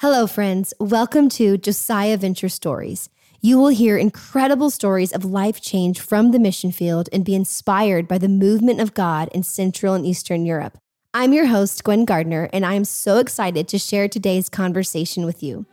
Hello, friends. Welcome to Josiah Venture Stories. You will hear incredible stories of life change from the mission field and be inspired by the movement of God in Central and Eastern Europe. I'm your host, Gwen Gardner, and I am so excited to share today's conversation with you.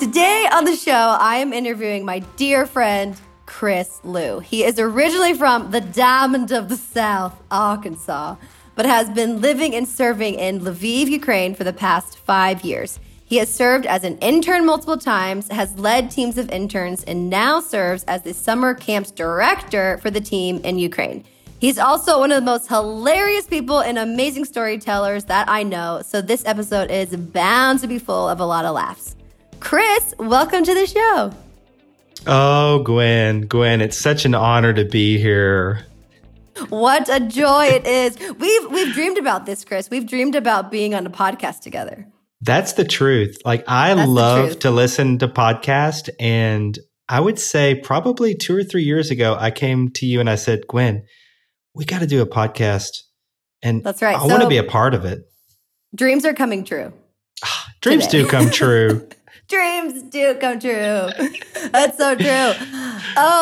Today on the show, I am interviewing my dear friend, Chris Liu. He is originally from the Diamond of the South, Arkansas, but has been living and serving in Lviv, Ukraine for the past five years. He has served as an intern multiple times, has led teams of interns, and now serves as the summer camps director for the team in Ukraine. He's also one of the most hilarious people and amazing storytellers that I know, so this episode is bound to be full of a lot of laughs. Chris, welcome to the show. Oh, Gwen, Gwen, it's such an honor to be here. What a joy it is. We've we've dreamed about this, Chris. We've dreamed about being on a podcast together. That's the truth. Like I That's love to listen to podcast and I would say probably 2 or 3 years ago I came to you and I said, "Gwen, we got to do a podcast." And That's right. I so, want to be a part of it. Dreams are coming true. dreams do come true. dreams do come true. That's so true.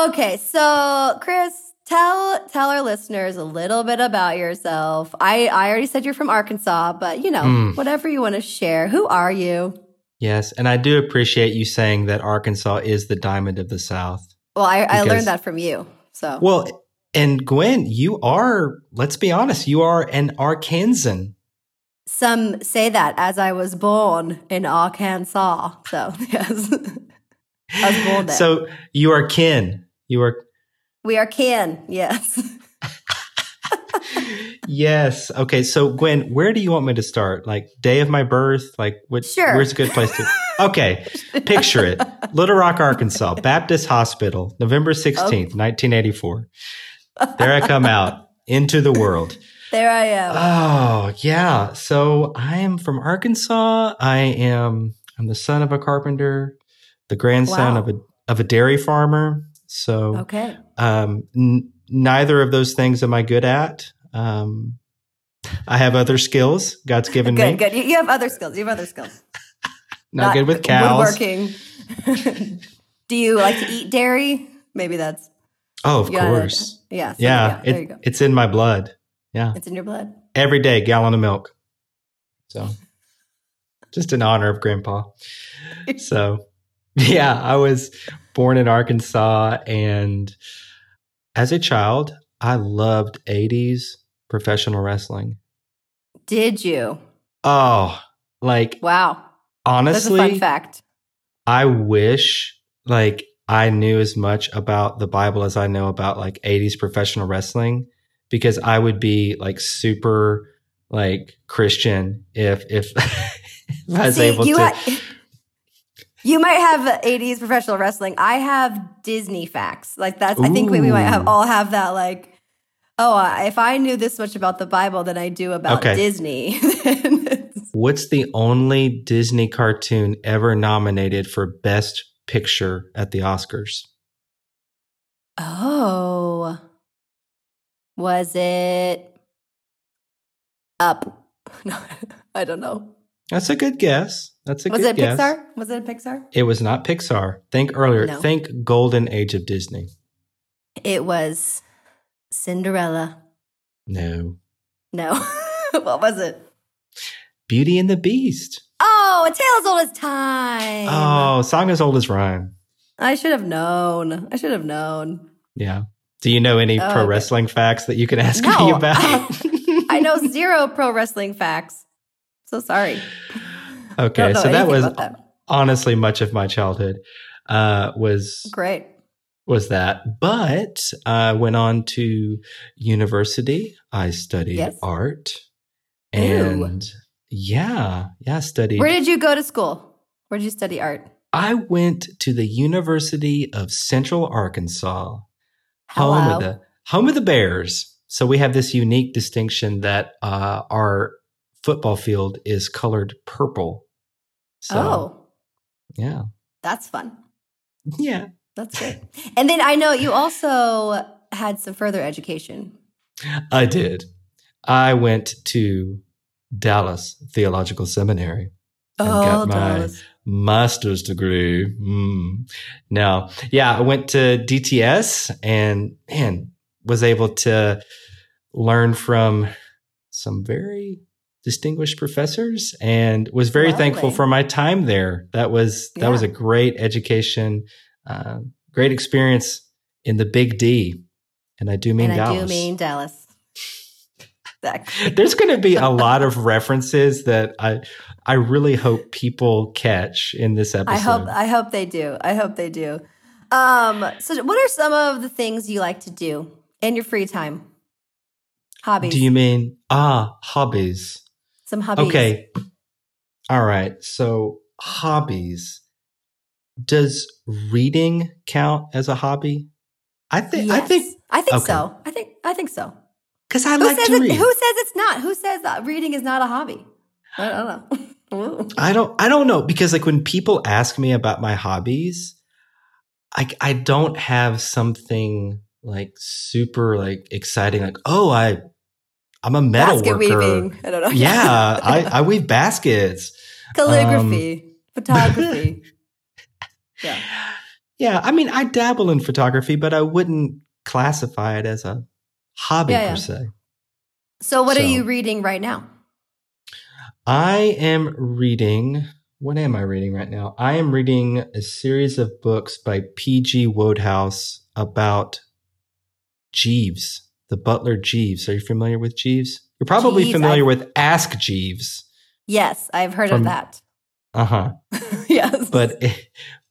Okay, so Chris, tell tell our listeners a little bit about yourself. I I already said you're from Arkansas, but you know, mm. whatever you want to share. Who are you? Yes, and I do appreciate you saying that Arkansas is the diamond of the South. Well, I, I learned that from you. So well, and Gwen, you are. Let's be honest, you are an Arkansan. Some say that as I was born in Arkansas. So, yes. I was born there. So, you are kin. You are. We are kin, yes. yes. Okay. So, Gwen, where do you want me to start? Like, day of my birth? Like, what, sure. where's a good place to? Okay. Picture it Little Rock, Arkansas, Baptist Hospital, November 16th, oh. 1984. There I come out into the world. There I am. Oh, yeah. So I am from Arkansas. I am I'm the son of a carpenter, the grandson wow. of a of a dairy farmer. So Okay. Um n- neither of those things am I good at. Um I have other skills God's given good, me. Good, good. You have other skills. You have other skills. Not, Not good with cows. Woodworking. Do you like to eat dairy? Maybe that's. Oh, of course. Yeah. So, yeah. yeah it, it's in my blood. Yeah. It's in your blood. Every day, gallon of milk. So just in honor of grandpa. so yeah, I was born in Arkansas and as a child, I loved 80s professional wrestling. Did you? Oh, like wow. Honestly, That's a fun fact. I wish like I knew as much about the Bible as I know about like 80s professional wrestling because I would be like super like Christian if if, if I was See, able you to. Ha- you might have 80s professional wrestling. I have Disney facts. Like that's. Ooh. I think we, we might have all have that. Like, oh, uh, if I knew this much about the Bible than I do about okay. Disney. What's the only Disney cartoon ever nominated for Best Picture at the Oscars? Oh. Was it up? No, I don't know. That's a good guess. That's a was good guess. Was it Pixar? Was it Pixar? It was not Pixar. Think earlier. No. Think golden age of Disney. It was Cinderella. No. No. what was it? Beauty and the Beast. Oh, a tale as old as time. Oh, song as old as rhyme. I should have known. I should have known. Yeah. Do you know any oh, pro okay. wrestling facts that you can ask no, me about? I know zero pro wrestling facts. So sorry. Okay, so that was that. honestly much of my childhood. Uh, was great. Was that? But I uh, went on to university. I studied yes. art, and Ew. yeah, yeah, studied. Where did you go to school? Where did you study art? I went to the University of Central Arkansas home of the home of the Bears. So we have this unique distinction that uh, our football field is colored purple. So, oh, yeah, that's fun. Yeah, that's great. and then I know you also had some further education. I did. I went to Dallas Theological Seminary and Oh, got my Dallas. Master's degree. Mm. Now, yeah, I went to DTS and man was able to learn from some very distinguished professors and was very thankful for my time there. That was that was a great education, uh, great experience in the Big D, and I do mean and I Dallas. do mean Dallas. Exactly. There's going to be a lot of references that I I really hope people catch in this episode. I hope I hope they do. I hope they do. Um, so what are some of the things you like to do in your free time? Hobbies. Do you mean ah hobbies? some hobbies? Okay. All right. So hobbies. Does reading count as a hobby? I think I think I think okay. so. I think I think so. because I Who like says to it, read. who says it's not? Who says reading is not a hobby? I don't know. Ooh. I don't I don't know because like when people ask me about my hobbies, I I don't have something like super like exciting like oh I I'm a metal Basket worker. weaving. I don't know. Yeah, I, I weave baskets. calligraphy, um, photography. yeah. Yeah, I mean I dabble in photography, but I wouldn't classify it as a hobby Yeah, per yeah. se. So what are you reading right now? I am reading. What am I reading right now? I am reading a series of books by P.G. Wodehouse about Jeeves, the butler Jeeves. Are you familiar with Jeeves? You're probably Jeeves, familiar I- with Ask Jeeves. Yes, I've heard From- of that. Uh huh. yes. But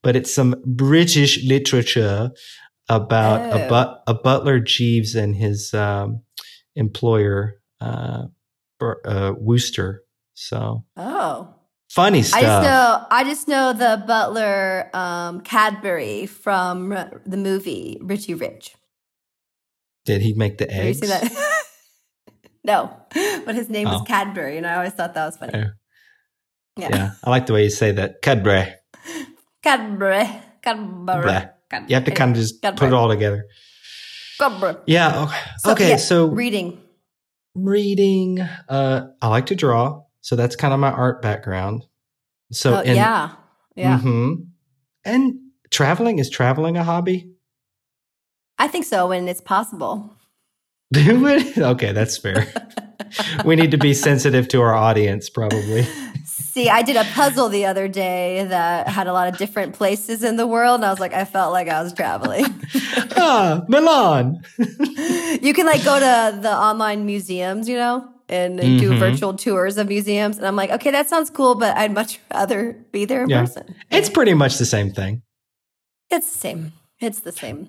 but it's some British literature about a Oh. but a butler Jeeves and his um, employer uh, uh, Wooster. So oh. funny stuff. I just know I just know the butler um, Cadbury from the movie Richie Rich. Did he make the eggs? that? no, but his name was Oh. Cadbury, and I always thought that was funny. Yeah. Yeah, Yeah, I like the way you say that. Cadbury. Cadbury, Cadbury. Cadbury. You have to kind of just Cadbury. put it all together. Cadbury. Yeah. Okay. So, okay. yeah, so reading. reading. Uh, I like to draw, so that's kind of my art background. So Oh, and, yeah, yeah. mhm. And traveling is traveling a hobby? I think so when it's possible. Do it? Okay, that's fair. we need to be sensitive to our audience, probably. See, I did a puzzle the other day that had a lot of different places in the world, and I was like, I felt like I was traveling. ah, Milan. you can like go to the online museums, you know, and do Mhm. virtual tours of museums. And I'm like, okay, that sounds cool, but I'd much rather be there in Yeah. person. It's pretty much the same thing. It's the same. It's the same.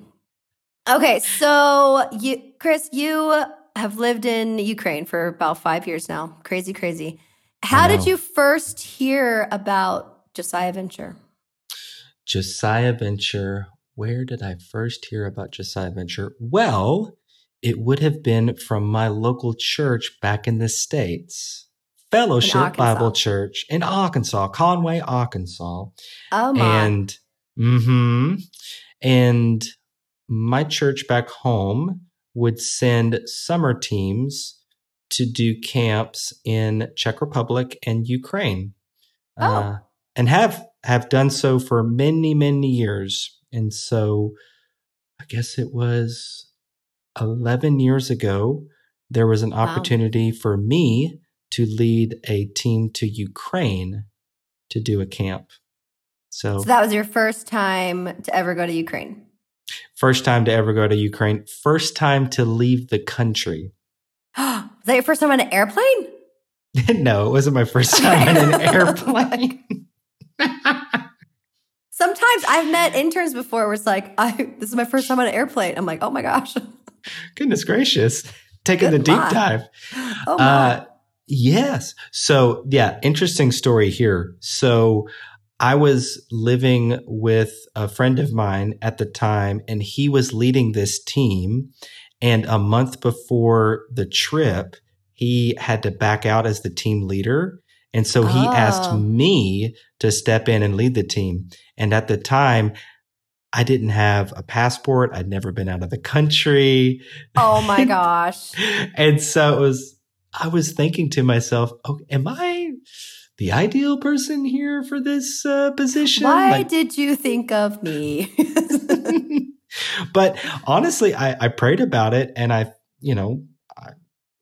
Okay, so you, Chris, you have lived in Ukraine for about five years now. Crazy, crazy. How did you first hear about Josiah Venture? Josiah Venture. Where did I first hear about Josiah Venture? Well, it would have been from my local church back in the States. Fellowship Bible Church in Arkansas, Conway, Arkansas. Oh my! And hmm and my church back home would send summer teams to do camps in Czech Republic and Ukraine. Oh. Uh, and have have done so for many many years. And so I guess it was 11 years ago there was an Wow. opportunity for me to lead a team to Ukraine to do a camp. So, so that was your first time to ever go to Ukraine. first time to ever go to Ukraine, first time to leave the country. was that your first time on an airplane? no, it wasn't my first time on an airplane. Sometimes I've met interns before where it's like, I this is my first time on an airplane. I'm like, oh my gosh. Goodness gracious. Taking the deep my. dive. Oh my. Uh, yes. So, yeah, interesting story here. So, I was living with a friend of mine at the time, and he was leading this team. And a month before the trip, he had to back out as the team leader. And so he asked Oh. me to step in and lead the team. And at the time, I didn't have a passport. I'd never been out of the country. Oh my gosh. and so it was, I was thinking to myself, oh, am I the ideal person here for this uh, position? Why Like- did you think of me? but honestly, I, I prayed about it and I, you know, I,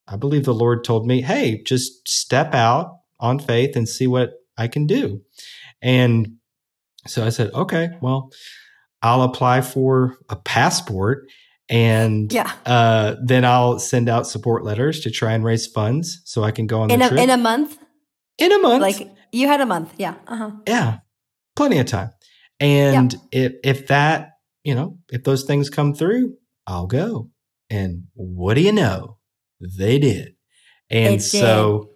I believe the Lord told me, hey, just step out on faith and see what I can do. And so I said, okay, well, I'll apply for a passport and yeah. uh, then I'll send out support letters to try and raise funds so I can go on the In a, trip in a month? in a month. Like you had a month. Yeah. Uh-huh. yeah, plenty of time. And if if that, you know, if those things come through, I'll go. And what do you know? They did. And so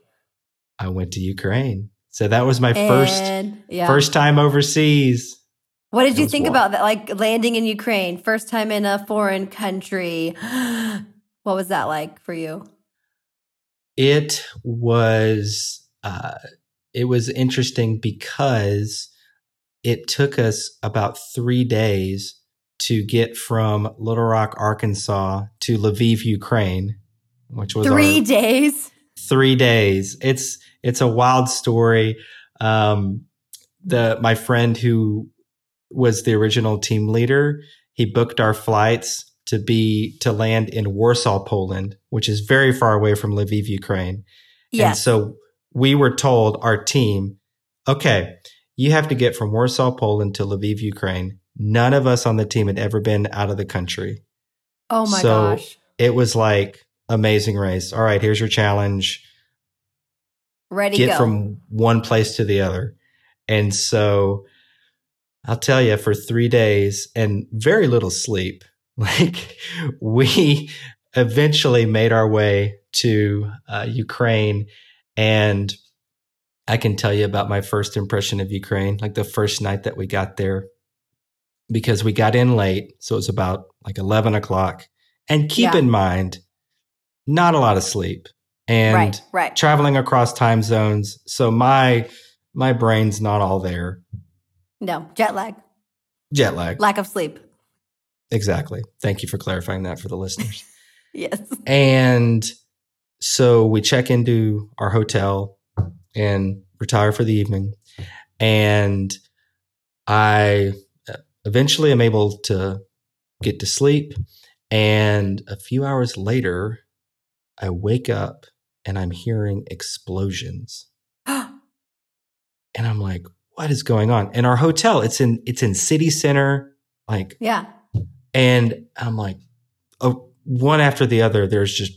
I went to Ukraine. So that was my first yeah. first time overseas. What did It you think warm. about that? Like landing in Ukraine, first time in a foreign country. what was that like for you? It was uh, it was interesting because it took us about three days to get from Little Rock, Arkansas to Lviv, Ukraine, which was Three days. three days. It's it's a wild story. Um, the my friend who was the original team leader, he booked our flights to be to land in Warsaw, Poland, which is very far away from Lviv, Ukraine. Yeah. And so we were told, our team, okay, you have to get from Warsaw, Poland to Lviv, Ukraine. None of us on the team had ever been out of the country. oh my so- gosh. It was like amazing race. All right, here's your challenge. Ready Get go. from one place to the other. And so I'll tell you for 3 days and very little sleep. Like we eventually made our way to uh, Ukraine and I can tell you about my first impression of Ukraine, like the first night that we got there, because we got in late. So it was about like 11 o'clock. And keep Yeah. in mind, not a lot of sleep and right, right. traveling across time zones. So my, my brain's not all there. No, jet lag, Jet lag. lack of sleep. Exactly. Thank you for clarifying that for the listeners. Yes. And so we check into our hotel and retire for the evening. And I uh, eventually am able to get to sleep. And a few hours later, I wake up and I'm hearing explosions. And I'm like, what is going on? And our hotel, it's in it's in city center, like yeah. and I'm like, oh, one after the other, there's just,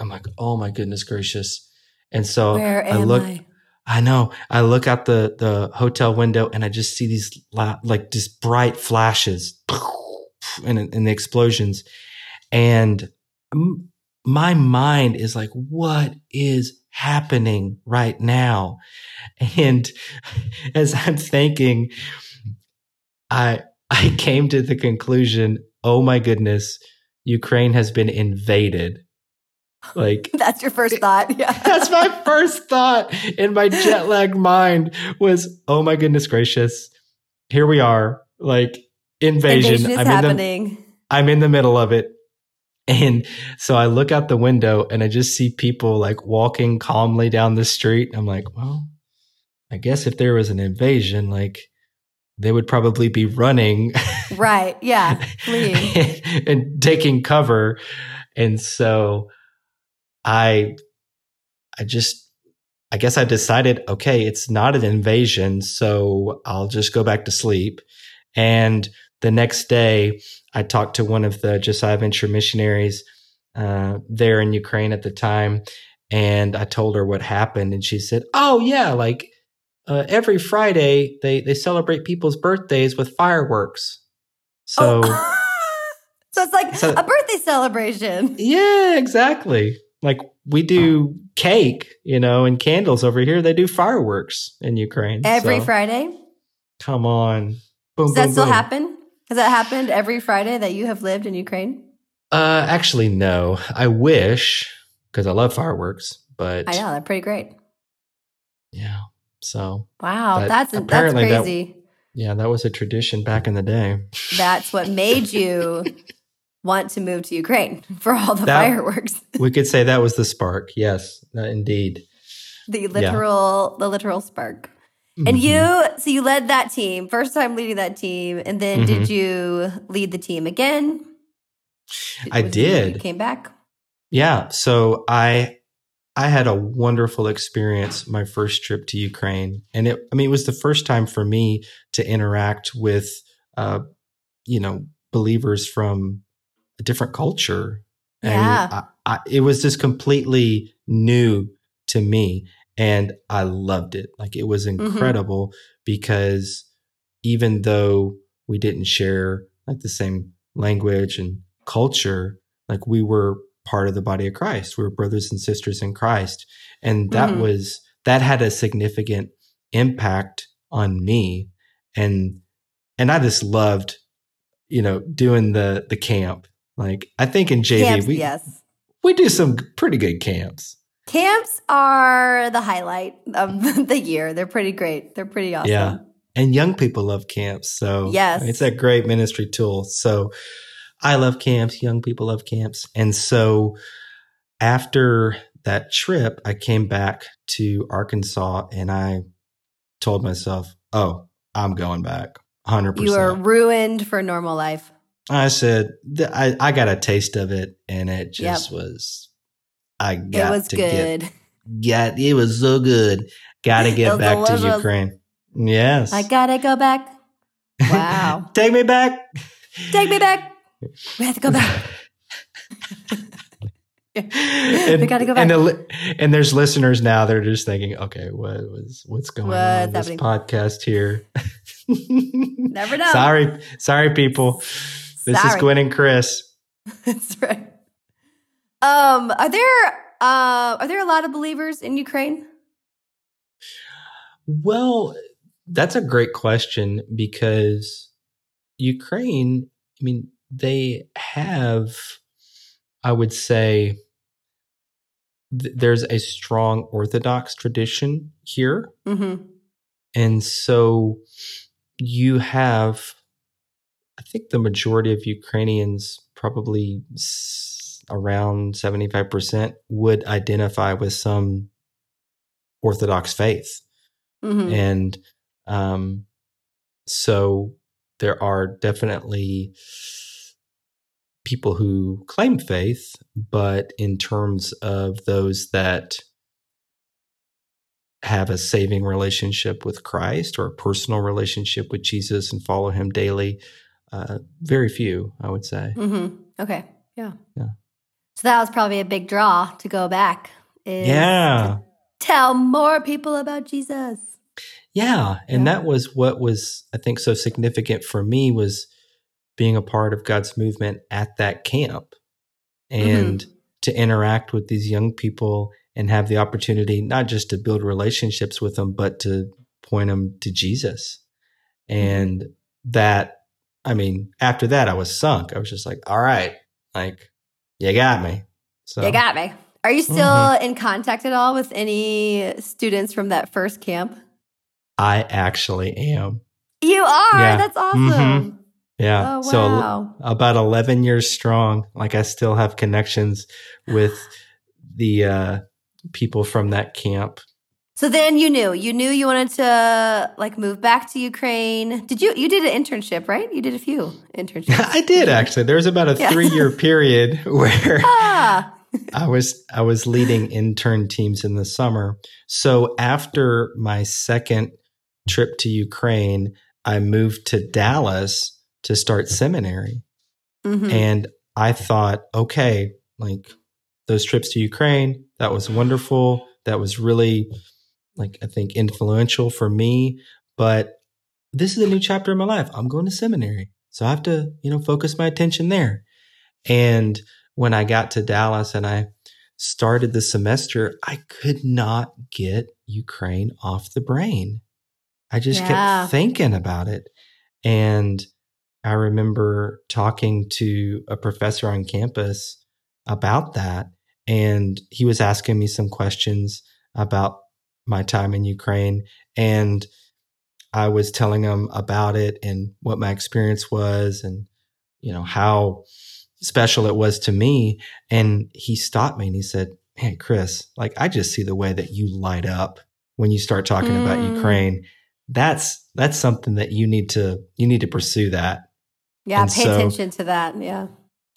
I'm like, oh my goodness gracious. And so Where I look, I? I know, I look out the, the hotel window and I just see these la- like just bright flashes and, and the explosions. And my mind is like, what is happening right now? And as I'm thinking, I I came to the conclusion, oh my goodness, Ukraine has been invaded. Like That's your first thought. Yeah. that's my first thought in my jet lagged mind was, oh my goodness gracious, here we are, like invasion. Invasion is I'm in the happening. I'm in the middle of it. And so I look out the window and I just see people like walking calmly down the street. I'm like, well, I guess if there was an invasion, like they would probably be running right. Yeah. Fleeing. and taking cover. And so I I just I guess I decided, okay, it's not an invasion, so I'll just go back to sleep. And the next day, I talked to one of the Josiah Venture missionaries uh, there in Ukraine at the time, and I told her what happened, and she said, "Oh yeah, like uh, every Friday they they celebrate people's birthdays with fireworks." So Oh. so it's like So- a birthday celebration. yeah, exactly. Like we do cake, you know, and candles over here. They do fireworks in Ukraine Every So, Friday. Come on, boom, Does that still boom. happen? Has that happened every Friday that you have lived in Ukraine? Uh, actually, no. I wish because I love fireworks, but I know they're pretty great. yeah. So Wow, that's that's apparently that- crazy. Yeah, that was a tradition back in the day. That's what made you want to move to Ukraine for all the That- fireworks. we could say that was the spark. Yes, indeed. The literal the literal spark. And Mhm. you so you led that team, first time leading that team, and then did Mhm. you lead the team again? I Was when You did. came back. Yeah, so I I had a wonderful experience my first trip to Ukraine, and it I mean it was the first time for me to interact with uh, you know believers from a different culture, and Yeah. I, I, it was just completely new to me, and I loved it. Like it was incredible because even though we didn't share like the same language and culture, like we were part of the body of Christ. We were brothers and sisters in Christ. And that Mhm. was, that had a significant impact on me. And, and I just loved, you know, doing the, the camp. Like I think in JV, Camps, we, yes. we do some pretty good camps. Camps are the highlight of the year. They're pretty great. They're pretty awesome. Yeah. And young people love camps. So Yes. it's a great ministry tool. So I love camps. Young people love camps. And so after that trip, I came back to Arkansas and I told myself, oh, I'm going back 100%. You are ruined for normal life. I said, I, I got a taste of it and it just was, I got it was to good. get, got, it was so good. Got to get back to. Ukraine. Yes. I gotta go back. Wow. Take me back. Take me back. We have to go back. and, We gotta go And, the li- and there's listeners now. They're just thinking, okay, what was what's going What's on in this podcast here? Never know. Sorry, sorry, people. This is Sorry. Gwen and Chris. That's right. Um, are there uh are there a lot of believers in Ukraine? Well, that's a great question because Ukraine, I mean, they have, I would say, th- there's a strong Orthodox tradition here. Mm-hmm. And so you have, I think the majority of Ukrainians, probably around 75%, would identify with some Orthodox faith. Mm-hmm. And um, so there are definitely people who claim faith, but in terms of those that have a saving relationship with Christ or a personal relationship with Jesus and follow him daily, uh, very few, I would say. Mm-hmm. Okay. Yeah. Yeah. So that was probably a big draw to go back. is Yeah. to Tell more people about Jesus. Yeah, and Yeah. that was what was I think so significant for me was being a part of God's movement at that camp mm-hmm. and to interact with these young people and have the opportunity not just to build relationships with them but to point them to Jesus. Mm-hmm. And that I mean, after that I was sunk. I was just like, "All right, like you got me." So You got me. Are you still Mhm. in contact at all with any students from that first camp? I actually am. You are. Yeah. That's awesome. Mhm. Yeah. Oh So about 11 years strong like i still have connections with the uh people from that camp So then you knew you knew you wanted to like move back to Ukraine. Did you you did an internship, right? You did a few internships. i did actually there was about a Yeah. three year period where ah. i was i was leading intern teams in the summer so after my second trip to ukraine i moved to dallas to start seminary Mhm. And I thought, okay, like those trips to Ukraine, that was wonderful. That was really, like, I think influential for me. But this is a new chapter in my life. I'm going to seminary. So I have to, you know, focus my attention there. And when I got to Dallas and I started the semester, I could not get Ukraine off the brain. I just Yeah. kept thinking about it. And I remember talking to a professor on campus about that. And he was asking me some questions about my time in Ukraine. And I was telling him about it and what my experience was and, you know, how special it was to me. And he stopped me and he said, Man, Chris, like I just see the way that you light up when you start talking mm. about Ukraine. That's that's something that you need to you need to pursue that. Yeah, and pay so, attention to that. Yeah.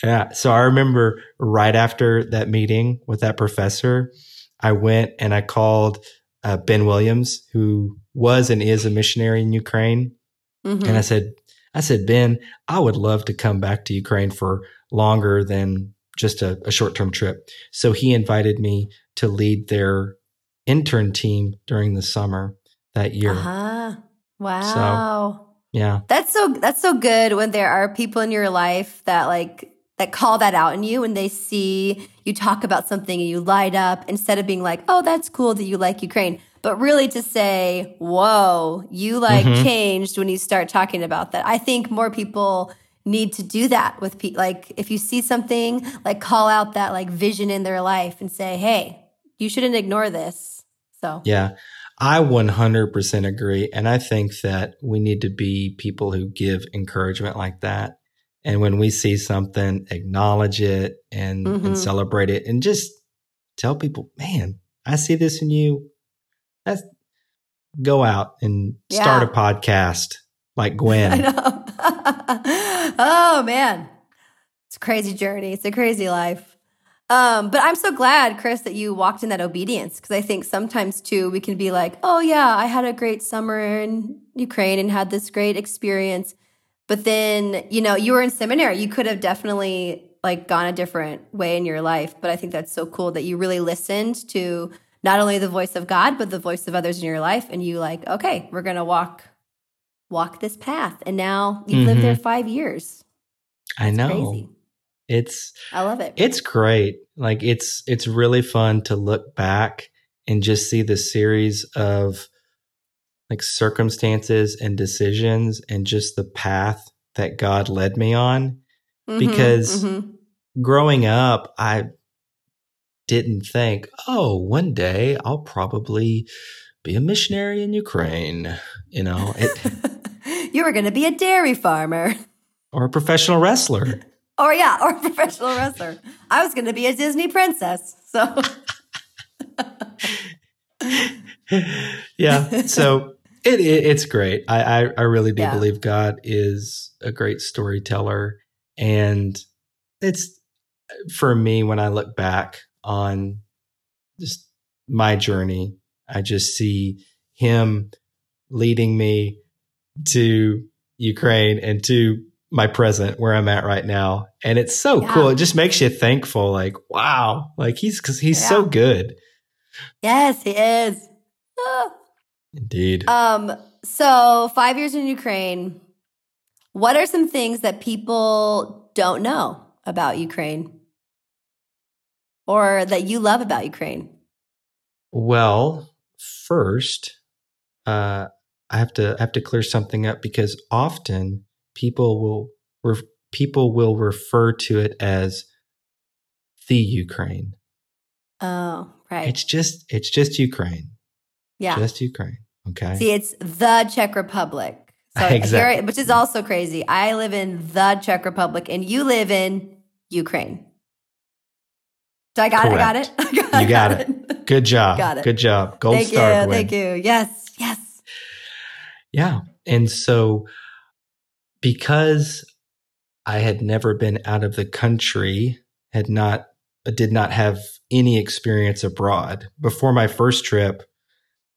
Yeah. So I remember right after that meeting with that professor, I went and I called uh, Ben Williams, who was and is a missionary in Ukraine. Mm-hmm. And I said, I said, Ben, I would love to come back to Ukraine for longer than just a, a short term trip. So he invited me to lead their intern team during the summer that year. Uh-huh. Wow. So, yeah. That's so that's so good when there are people in your life that like that call that out in you and they see you talk about something and you light up instead of being like, "Oh, that's cool that you like Ukraine." But really to say, "Whoa, you like mm-hmm. changed when you start talking about that." I think more people need to do that with people like if you see something, like call out that like vision in their life and say, "Hey, you shouldn't ignore this." So Yeah. I 100% agree. And I think that we need to be people who give encouragement like that. And when we see something, acknowledge it and, mm-hmm. and celebrate it and just tell people, man, I see this in you. That's go out and yeah. start a podcast like Gwen. oh man. It's a crazy journey. It's a crazy life. Um, but I'm so glad, Chris, that you walked in that obedience because I think sometimes too we can be like, oh yeah, I had a great summer in Ukraine and had this great experience. But then, you know, you were in seminary. You could have definitely like gone a different way in your life. But I think that's so cool that you really listened to not only the voice of God, but the voice of others in your life. And you like, okay, we're gonna walk walk this path. And now you've mm-hmm. lived there mm-hmm. five years. That's I know. Crazy. It's I love it. It's great. Like it's it's really fun to look back and just see the series of like circumstances and decisions and just the path that God led me on mm-hmm, because mm-hmm. growing up I didn't think, "Oh, one day I'll probably be a missionary in Ukraine." You know, it You were going to be a dairy farmer or a professional wrestler. Or yeah, or a professional wrestler. I was going to be a Disney princess. So yeah, so it, it, it's great. I I, I really do yeah. believe God is a great storyteller, and it's for me when I look back on just my journey, I just see Him leading me to Ukraine and to my present where I'm at right now. And it's so yeah. cool. It just makes you thankful. Like, wow, like he's, cause he's yeah. so good. Yes, he is. Ah. Indeed. Um, so five years in Ukraine, what are some things that people don't know about Ukraine or that you love about Ukraine? Well, first, uh, I have to I have to clear something up because often people will re- people will refer to it as the Ukraine. Oh, right. It's just it's just Ukraine. Yeah. Just Ukraine. Okay. See, it's the Czech Republic. So exactly. Here, which is also crazy. I live in the Czech Republic and you live in Ukraine. So I got Correct. it. I got it. I got, you got, it. it. Good job. Got it. Good job. Gold thank star. You, thank you. Yes. Yes. Yeah. And so because I had never been out of the country, had not did not have any experience abroad. Before my first trip,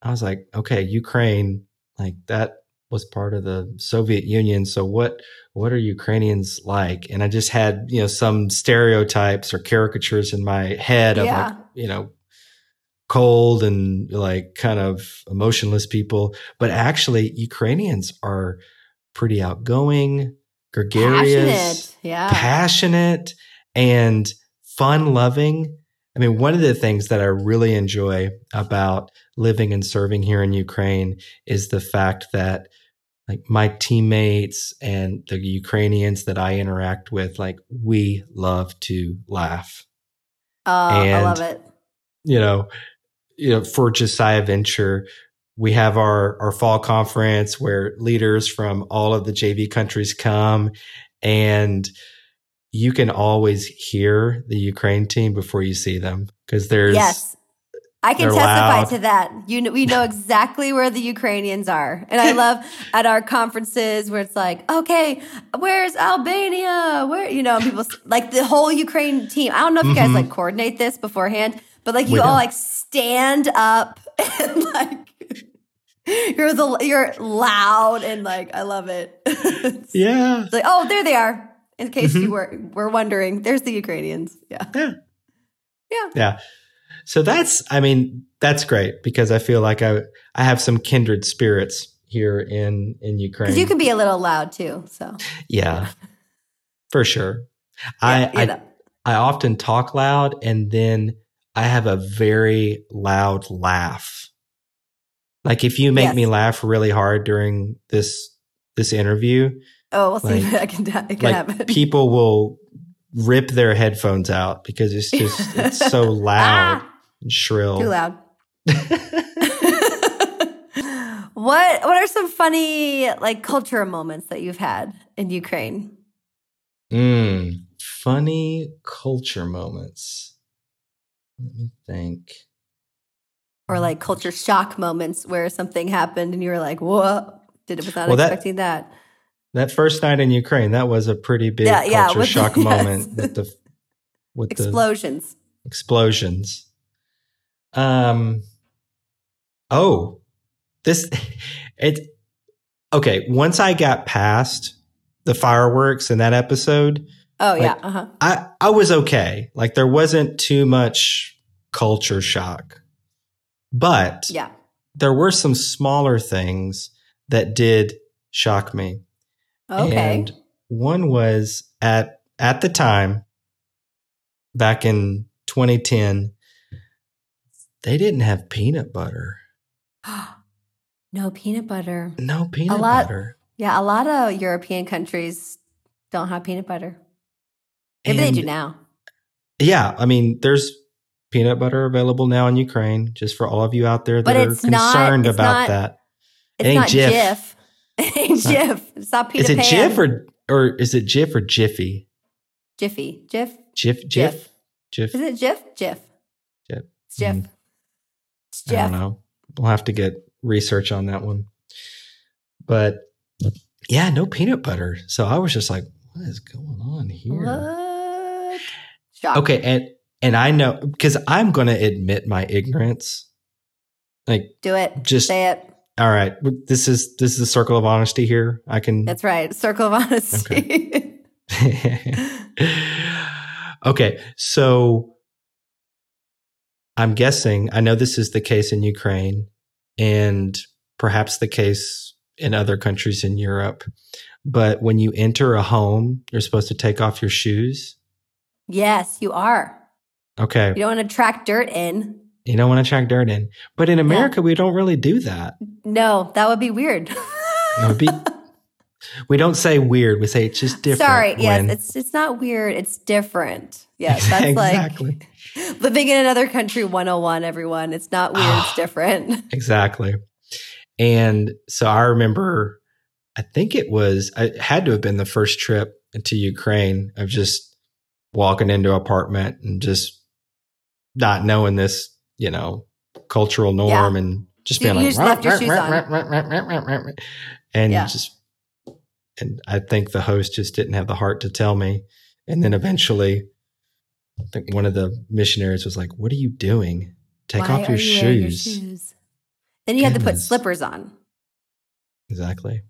I was like, okay, Ukraine, like that was part of the Soviet Union. So what what are Ukrainians like? And I just had, you know, some stereotypes or caricatures in my head of yeah. like, you know, cold and like kind of emotionless people. But actually Ukrainians are pretty outgoing, gregarious, passionate, yeah. passionate and fun loving. I mean, one of the things that I really enjoy about living and serving here in Ukraine is the fact that like my teammates and the Ukrainians that I interact with, like we love to laugh. Oh, and, I love it. You know, you know, for Josiah Venture, we have our, our fall conference where leaders from all of the JV countries come and you can always hear the Ukraine team before you see them because there's yes. I can testify loud. to that. You know, we know exactly where the Ukrainians are, and I love at our conferences where it's like, okay, where's Albania? Where you know, people like the whole Ukraine team. I don't know if you guys Mhm. like coordinate this beforehand, but like you We all like stand up and like you're the you're loud and like I love it. it's yeah like oh, there they are. In case Mhm. you were were wondering, there's the Ukrainians. Yeah, Yeah. yeah. Yeah. So that's, I mean, that's great because I feel like I, I have some kindred spirits here in, in Ukraine. Because you can be a little loud too. So yeah, for sure. yeah, I, you I. I often talk loud and then I have a very loud laugh. Like if you make Yes. me laugh really hard during this, this interview, Oh, we'll see if I can, I can like happen. people will rip their headphones out because it's just, it's so loud Ah, and shrill. too loud. what What are some funny like cultural moments that you've had in Ukraine? Mm, funny culture moments. Let me think. Or like culture shock moments where something happened and you were like, "Whoa!" Did it was not Well, expecting that. That first night in Ukraine, that was a pretty big Yeah, yeah, culture with the- shock yes. moment with the with the Explosions. explosions. Um. Oh, this it. Okay, once I got past the fireworks in that episode, Oh yeah. Uh huh. I I was okay. Like there wasn't too much culture shock, but Yeah. there were some smaller things that did shock me. Okay. And one was at at the time back in 2010 they didn't have peanut butter. no peanut butter. No peanut lot- butter. Yeah, a lot of European countries don't have peanut butter. Maybe they do now. Yeah, I mean there's peanut butter available now in Ukraine just for all of you out there that But are it's not- concerned about not that. It's ain't not Jif. Jif. It ain't not- Jif. It's not Peter Is it Pan. Jif or or is it Jif or Jiffy? Jiffy? Jif? Jif Jif Jif. Is it Jif? Jif. Jif. It's Jif. Mm. It's I don't know. We'll have to get research on that one. But yeah, no peanut butter. So I was just like, what is going on here? What? Shock. Okay, and and I know because I'm going to admit my ignorance. Like, Do it. Just- say it. All right, this is this is a circle of honesty here. I can. That's right. Circle of honesty. okay, so I'm guessing, I know this is the case in Ukraine and perhaps the case in other countries in Europe, but when you enter a home, you're supposed to take off your shoes. yes, you are. Okay, You don't want to track dirt in. You don't want to track dirt in. But in America, we don't really do that. No, that would be weird. It would be, we don't say weird, we say it's just different. Sorry. Yes, it's it's not weird. It's different. Yes, that's exactly. like living in another country 101, everyone. It's not weird. It's different. Exactly. And so I remember, I think it was, it had to have been the first trip to Ukraine of just walking into an apartment and just not knowing this, you know, cultural norm and just being you like, just left your shoes "Rah, on." rah, rah, rah, rah, rah, rah, rah," and Yeah. just, and I think the host just didn't have the heart to tell me. And then eventually, I think one of the missionaries was like, What are you doing? Take Why off your you wearing your shoes. shoes? Then you had to put slippers on. Exactly.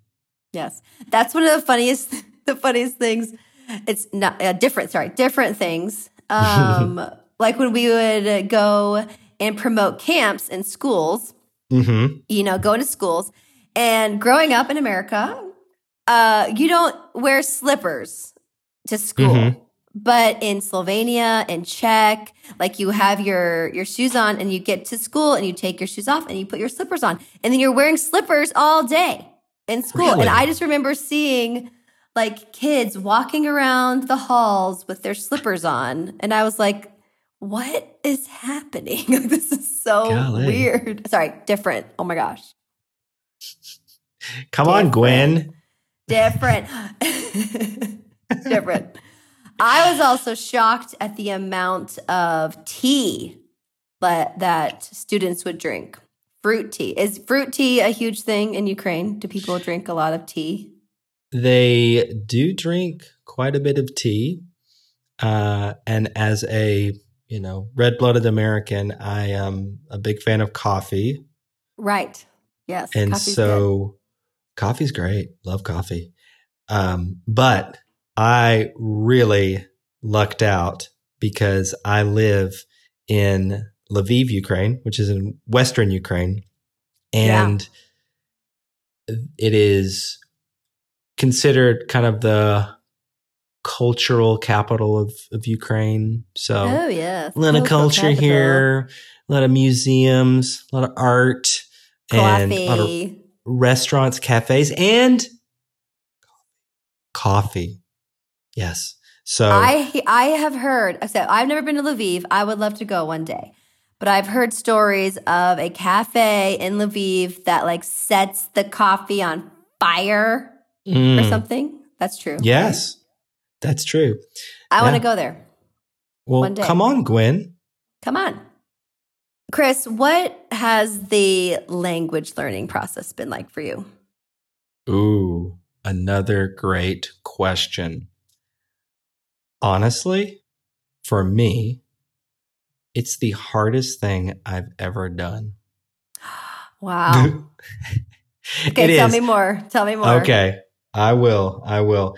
Yes, that's one of the funniest, the funniest things. It's not uh, different. Sorry, different things. Um, like when we would go and promote camps in schools. Mm-hmm. You know, go into schools. And growing up in America, uh, you don't wear slippers to school. Mhm. But in Slovenia and Czech, like you have your your shoes on and you get to school and you take your shoes off and you put your slippers on. And then you're wearing slippers all day in school. Really? And I just remember seeing like kids walking around the halls with their slippers on. And I was like, what is happening? this is so Golly. weird. Sorry, different. Oh my gosh. Come on, Gwen. Different. different. I was also shocked at the amount of tea but that students would drink. Fruit tea. Is fruit tea a huge thing in Ukraine? Do people drink a lot of tea? They do drink quite a bit of tea. Uh, and as a you know red blooded American, I am a big fan of coffee. Right. Yes. and coffee's so good. coffee's great. Love coffee. Um, but I really lucked out because I live in Lviv, Ukraine, which is in western Ukraine. Yeah. And it is considered kind of the cultural capital of, of Ukraine. So Oh yes. a lot of culture capital. here, a lot of museums, a lot of art, and a lot of restaurants, cafes, and coffee. Yes. So I I have heard. So I've never been to Lviv. I would love to go one day, but I've heard stories of a cafe in Lviv that like sets the coffee on fire or Mm, something. That's true. yes, that's true. I want to go there. Well, come on, Gwen. Come on, Chris. What has the language learning process been like for you? Ooh, another great question. Honestly, for me, it's the hardest thing I've ever done. Wow. Okay, tell is. me more. Tell me more. Okay, I will. I will.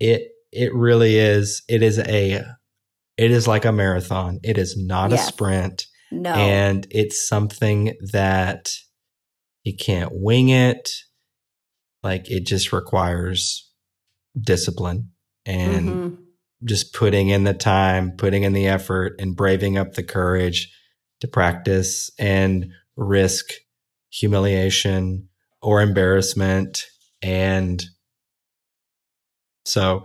It it really is. It is a it is like a marathon. It is not a sprint No. and it's something that you can't wing it. Like it just requires discipline and Mhm. just putting in the time, putting in the effort and braving up the courage to practice and risk humiliation or embarrassment. And so,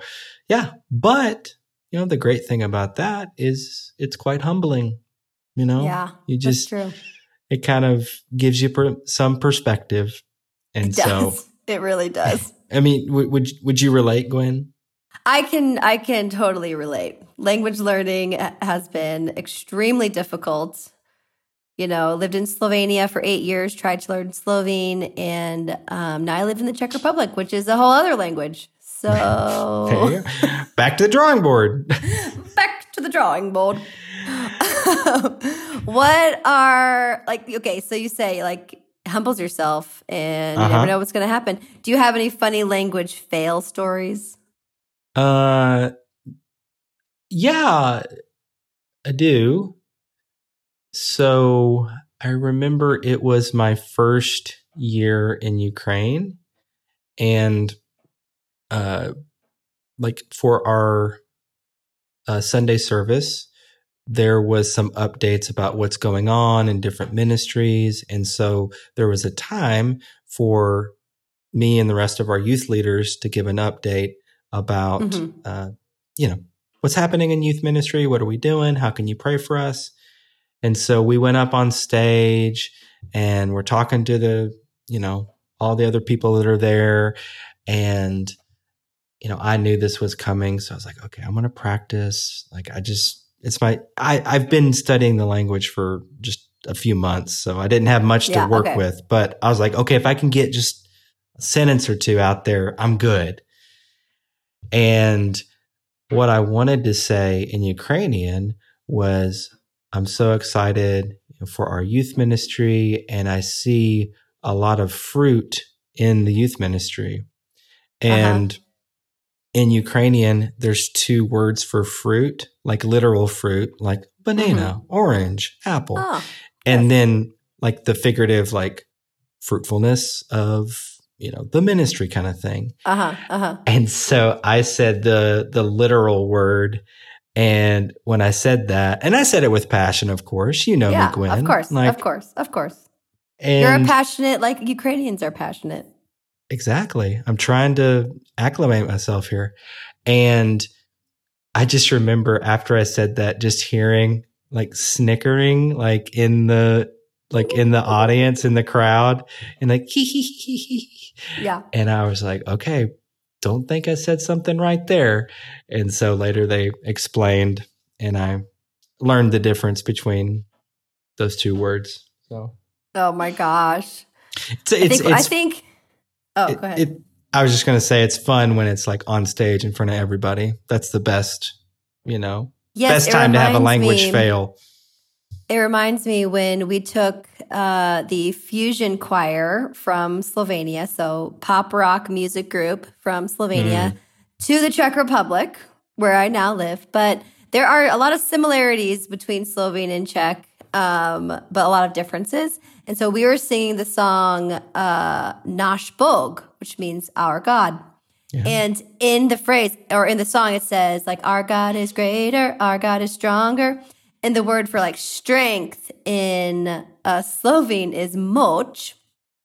yeah. But, you know, the great thing about that is it's quite humbling. You know, Yeah, you that's just, true. it kind of gives you per- some perspective. And It so. It really does. I mean, w- would, would you relate, Gwen? I can I can totally relate. Language learning has been extremely difficult. You know, lived in Slovenia for eight years, tried to learn Slovene, and um, now I live in the Czech Republic, which is a whole other language. So. Back to the drawing board. back to the drawing board. what are like okay? So you say like humbles yourself, and you Uh-huh. never know what's going to happen. Do you have any funny language fail stories? Uh, yeah, I do. So I remember it was my first year in Ukraine, and uh, like for our uh, Sunday service, there was some updates about what's going on in different ministries, and so there was a time for me and the rest of our youth leaders to give an update about Mhm. uh, you know what's happening in youth ministry what are we doing how can you pray for us and so we went up on stage and we're talking to the you know all the other people that are there and you know i knew this was coming so i was like okay i'm going to practice like i just it's my i i've been studying the language for just a few months so i didn't have much Yeah, to work okay. with but i was like okay if i can get just a sentence or two out there i'm good and what I wanted to say in Ukrainian was, I'm so excited for our youth ministry, and I see a lot of fruit in the youth ministry. Uh-huh. And in Ukrainian, there's two words for fruit, like literal fruit, like banana, orange, apple Oh, and then like the figurative like fruitfulness of you know the ministry kind of thing uh huh, uh huh. and so i said the the literal word and when i said that and i said it with passion of course you know yeah, me gwen of course, like, of course, of course. and You're a passionate, like Ukrainians are passionate. Exactly. I'm trying to acclimate myself here. And I just remember after I said that, just hearing like snickering like in the like in the audience in the crowd and like hee hee hee hee. Yeah. And I was like, okay, don't think I said something right there. And so later they explained and I learned the difference between those two words. So Oh my gosh. it's, I it's, I think Oh, it- go ahead. it- I was just going to say it's fun when it's like on stage in front of everybody. That's the best, you know, yes, best time to have a language me- fail. It reminds me when we took uh, the fusion choir from Slovenia, so pop rock music group from Slovenia, to the Czech Republic, where I now live. But there are a lot of similarities between Slovene and Czech, um, but a lot of differences. And so we were singing the song uh, Nash Bog, which means our God. Yeah. And in the phrase or in the song, it says, like, our God is greater, our God is stronger. And the word for like strength in uh, Slovene is moch.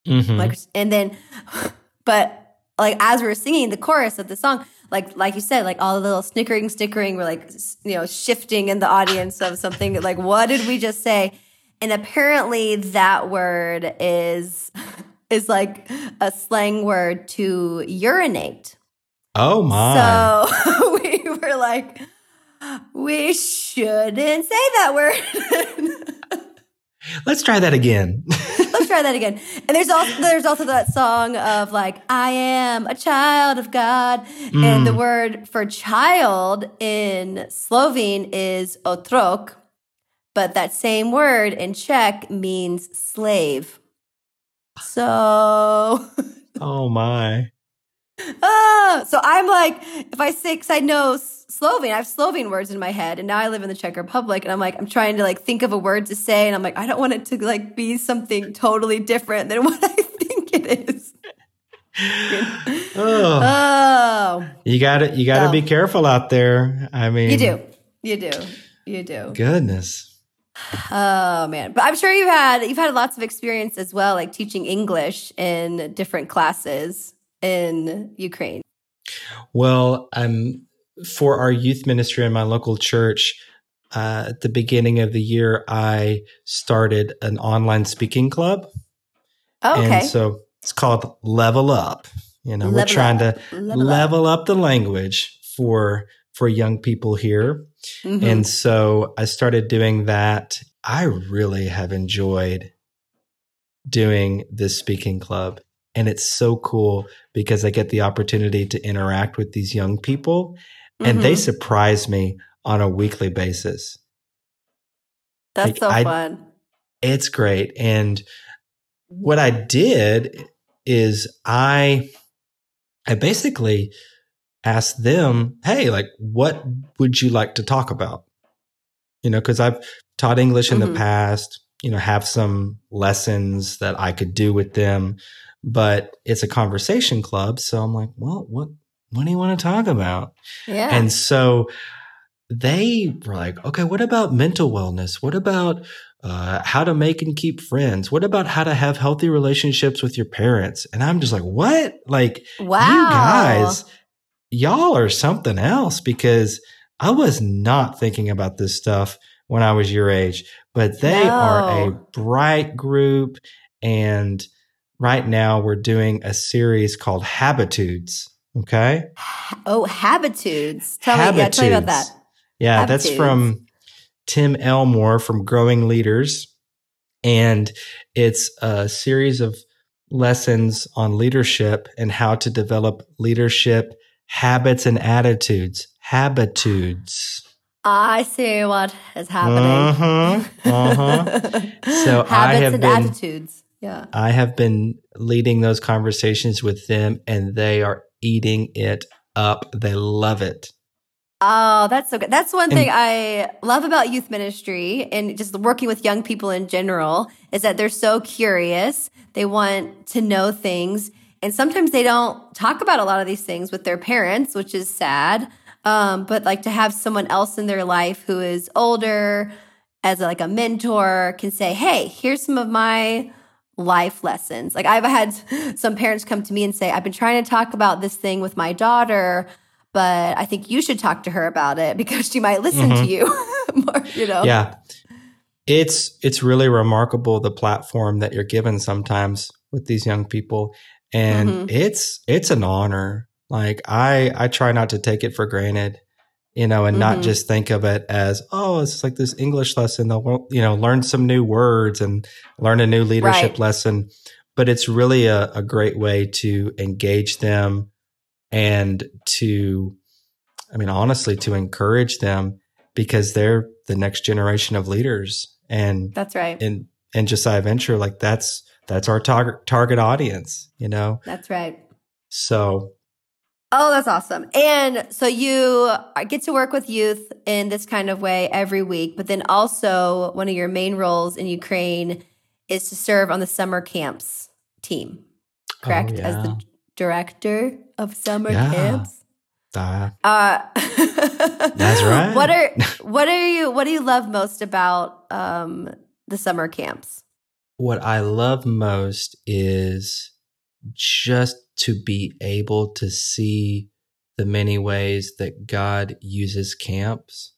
Mhm. Like, and then, but like as we were singing the chorus of the song, like like you said, like all the little snickering, snickering were like you know shifting in the audience of something. Like, what did we just say? And apparently, that word is is like a slang word to urinate. oh my. So we were like, we shouldn't say that word. Let's try that again. Let's try that again. And there's also there's also that song of like I am a child of God, and the mm. word for child in Slovene is otrok, but that same word in Czech means slave. So oh my. Ah, so I'm like, if I say, because I know Slovene, I have Slovene words in my head, and now I live in the Czech Republic, and I'm like, I'm trying to like think of a word to say, and I'm like, I don't want it to like be something totally different than what I think it is. Oh, Oh, you got to You got to Oh. be careful out there. I mean, you do, you do, you do. Goodness. Oh man, but I'm sure you've had you've had lots of experience as well, like teaching English in different classes in Ukraine. Well, um, for our youth ministry in my local church, uh, at the beginning of the year, I started an online speaking club. Oh, okay, And so it's called Level Up. You know, we're trying up. to Level up. level up the language for for young people here. Mhm. And so I started doing that. I really have enjoyed doing this speaking club. And it's so cool because I get the opportunity to interact with these young people and they Mhm. surprise me on a weekly basis. that's like, so I- fun. It's great. And what I did is I I basically asked them, "Hey, like what would you like to talk about?" You know, cuz I've taught English in Mhm. the past, you know, have some lessons that I could do with them, but it's a conversation club, so I'm like, "Well, what what do you want to talk about?" Yeah. And so they were like, okay, what about mental wellness? What about uh, how to make and keep friends? What about how to have healthy relationships with your parents? And I'm just like, what? Like, wow. you guys, y'all are something else because I was not thinking about this stuff when I was your age, but they are a bright group. And right now we're doing a series called Habitudes. Okay. Oh, habitudes. Tell me, yeah, tell me about that. Habitudes. Yeah, that's from Tim Elmore from Growing Leaders. And it's a series of lessons on leadership and how to develop leadership habits and attitudes. Habitudes. I see what is happening. Uh-huh, uh-huh. So Habits I have and been- attitudes. Yeah. I have been leading those conversations with them and they are eating it up. They love it. Oh, that's so good. That's one And- thing I love about youth ministry and just working with young people in general is that they're so curious. They want to know things. And sometimes they don't talk about a lot of these things with their parents, which is sad. Um, but like to have someone else in their life who is older as like a mentor can say, Hey, here's some of my life lessons. Like I've had some parents come to me and say, I've been trying to talk about this thing with my daughter, but I think you should talk to her about it because she might listen to you More, you know? Yeah. It's it's really remarkable the platform that you're given sometimes with these young people. And Mhm. it's it's an honor. Like I I try not to take it for granted, you know, and not Mhm. just think of it as, oh, it's like this English lesson. They'll you know, learn some new words and learn a new leadership Right. lesson. But it's really a, a great way to engage them and to I mean, honestly, to encourage them because they're the next generation of leaders. And That's right. And, and Josiah Venture, like that's that's our target target audience, you know. That's right. So Oh, that's awesome. And so you get to work with youth in this kind of way every week, but then also one of your main roles in Ukraine is to serve on the summer camps team, correct? Oh, As the director of summer Yeah. camps. Uh, That's right. What are what are you what do you love most about um, the summer camps? what I love most is just to be able to see the many ways that God uses camps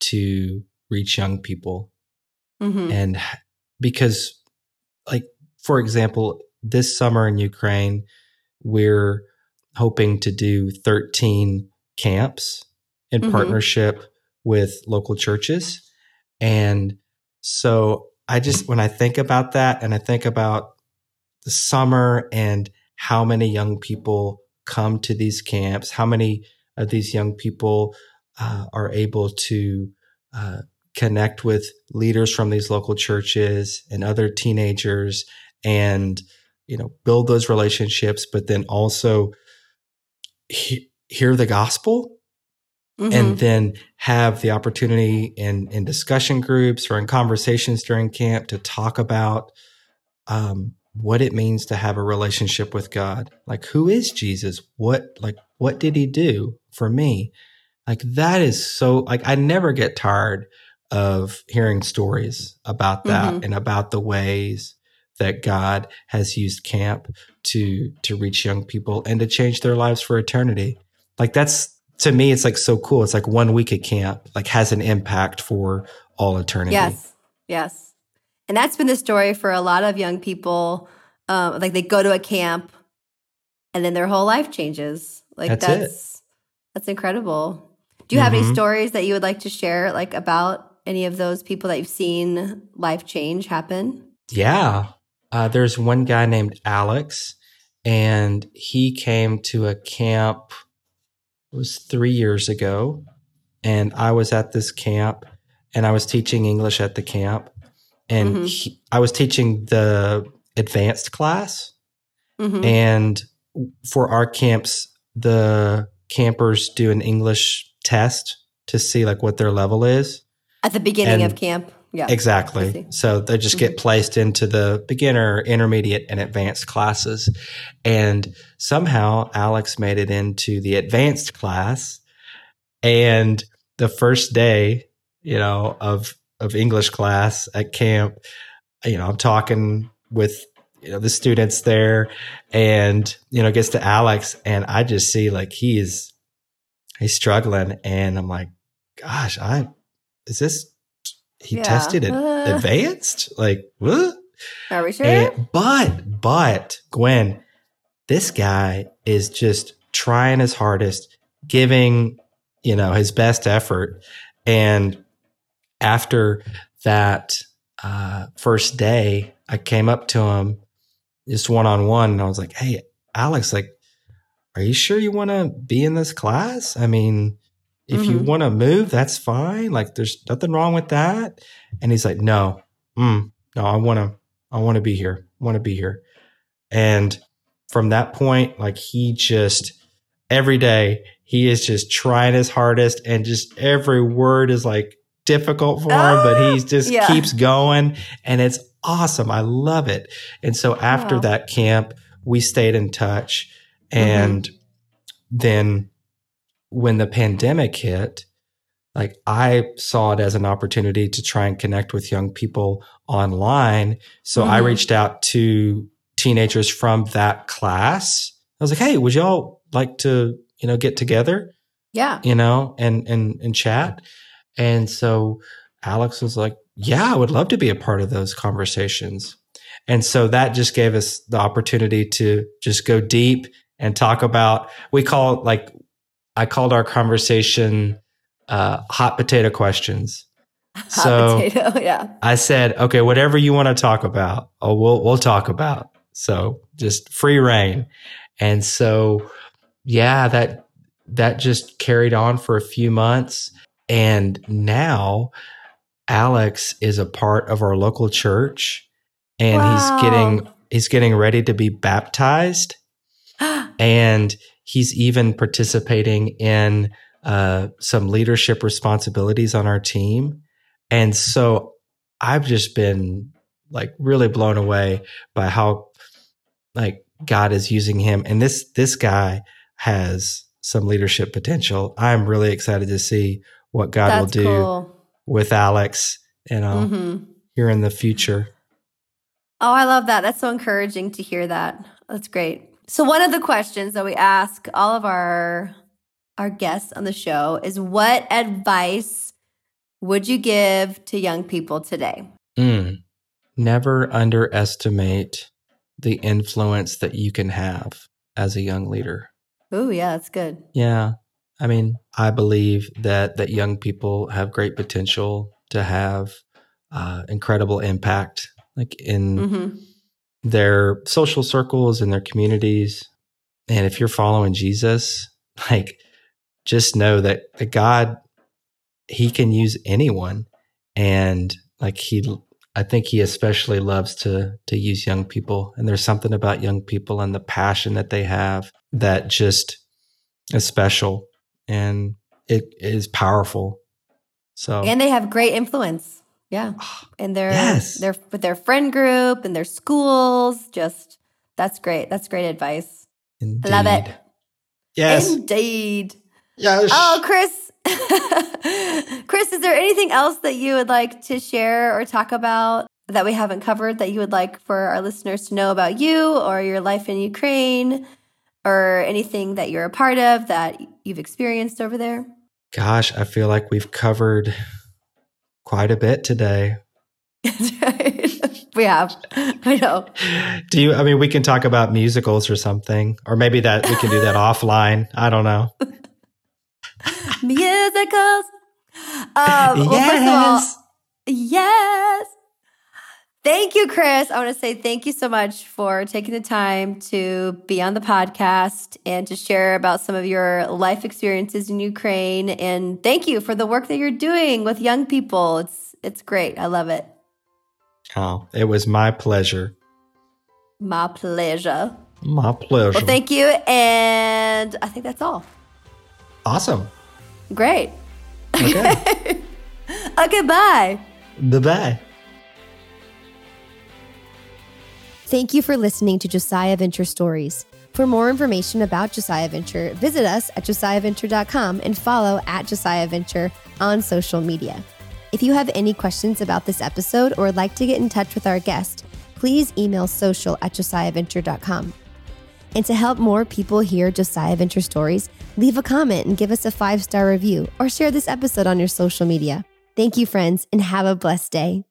to reach young people. hmm and because like for example this summer in ukraine we're hoping to do 13 camps in Mhm. partnership with local churches and so i just when i think about that and i think about the summer and how many young people come to these camps how many of these young people uh, are able to uh, connect with leaders from these local churches and other teenagers and you know build those relationships but then also he- hear the gospel Mhm. and then have the opportunity in in discussion groups or in conversations during camp to talk about um, what it means to have a relationship with God. Like, who is Jesus? What like what did he do for me? Like that is so like I never get tired of hearing stories about that Mhm. and about the ways that God has used camp to to reach young people and to change their lives for eternity. Like that's to me it's like so cool. It's like one week at camp like has an impact for all eternity. Yes, yes, and that's been the story for a lot of young people. Um, like they go to a camp, and then their whole life changes. Like That's that's that's, incredible. Do you have any Mhm. stories that you would like to share, like about any of those people that you've seen life change happen? Yeah. Uh, there's one guy named Alex, and he came to a camp, it was three years ago. And I was at this camp and I was teaching English at the camp. And Mhm. he, I was teaching the advanced class. hmm And for our camps, the campers do an English test to see like what their level is. At the beginning and- of camp, yeah, Exactly. So they just get placed into the beginner, intermediate, and advanced classes. And somehow Alex made it into the advanced class. And the first day, you know, of of English class at camp, you know, I'm talking with you know the students there and you know gets to Alex and I just see like he is he's struggling and I'm like gosh I is this he Yeah. tested it Uh. advanced like what Are we sure? and, but but Gwen this guy is just trying his hardest giving you know his best effort and after that uh, first day I came up to him just one on one and I was like hey Alex like are you sure you want to be in this class? I mean if you Mhm. want to move that's fine. Like there's nothing wrong with that. And he's like no. Mm, no I want to I want to be here. Want to be here. And from that point like he just every day he is just trying his hardest and just every word is like difficult for him but Ah, he just yeah. keeps going and it's awesome i love it and so after Wow. that camp we stayed in touch Mm-hmm. and then when the pandemic hit like i saw it as an opportunity to try and connect with young people online so i Mhm. reached out to teenagers from that class i was like hey would y'all like to you know get together yeah. you know and and and chat And so Alex was like, Yeah, I would love to be a part of those conversations. And so that just gave us the opportunity to just go deep and talk about, we call like, I called our conversation uh, hot potato questions. Hot So- potato, yeah. I said, okay, whatever you want to talk about, oh, we'll we'll talk about. So just free reign. And so, yeah, that that just carried on for a few months, and now Alex is a part of our local church, and Wow. he's getting he's getting ready to be baptized, and he's even participating in uh, some leadership responsibilities on our team. And so I've just been like really blown away by how like God is using him. And this this guy has some leadership potential. I'm really excited to see what God will do cool. with Alex, you know, hmm here in the future. Oh, I love that. That's so encouraging to hear that. That's great. So one of the questions that we ask all of our our guests on the show is what advice would you give to young people today? Mm. Never underestimate the influence that you can have as a young leader. Oh, yeah, that's good. Yeah. I mean, I believe that that young people have great potential to have uh, incredible impact, like in hmm their social circles and their communities. And if you're following Jesus, like just know that, that God, He can use anyone, and like He, I think He especially loves to to use young people. And there's something about young people and the passion that they have that just is special and it is powerful. So And they have great influence. Yeah. Ah, and their Yes. their with their friend group and their schools. Just that's great. That's great advice. indeed. Love it. Yes. Indeed. yes. Oh, Chris. Chris, is there anything else that you would like to share or talk about that we haven't covered that you would like for our listeners to know about you or your life in Ukraine or anything that you're a part of that you've experienced over there? Gosh, I feel like we've covered quite a bit today. we have. I know. Do you, I mean, we can talk about musicals or something, or maybe that we can do that offline. I don't know. Musicals. Um, well, first of all, Yes. Thank you, Chris. I want to say thank you so much for taking the time to be on the podcast and to share about some of your life experiences in Ukraine. And thank you for the work that you're doing with young people. It's it's great. I love it. Oh, it was my pleasure. My pleasure. My pleasure. Well, thank you. And I think that's all. awesome. Great. Okay. Okay, bye. bye bye. Thank you for listening to Josiah Venture Stories. For more information about Josiah Venture, visit us at josiahventure.com and follow at Josiah Venture on social media. If you have any questions about this episode or would like to get in touch with our guest, please email social at josiahventure.com. And to help more people hear Josiah Venture Stories, leave a comment and give us a five star review or share this episode on your social media. Thank you, friends, and have a blessed day.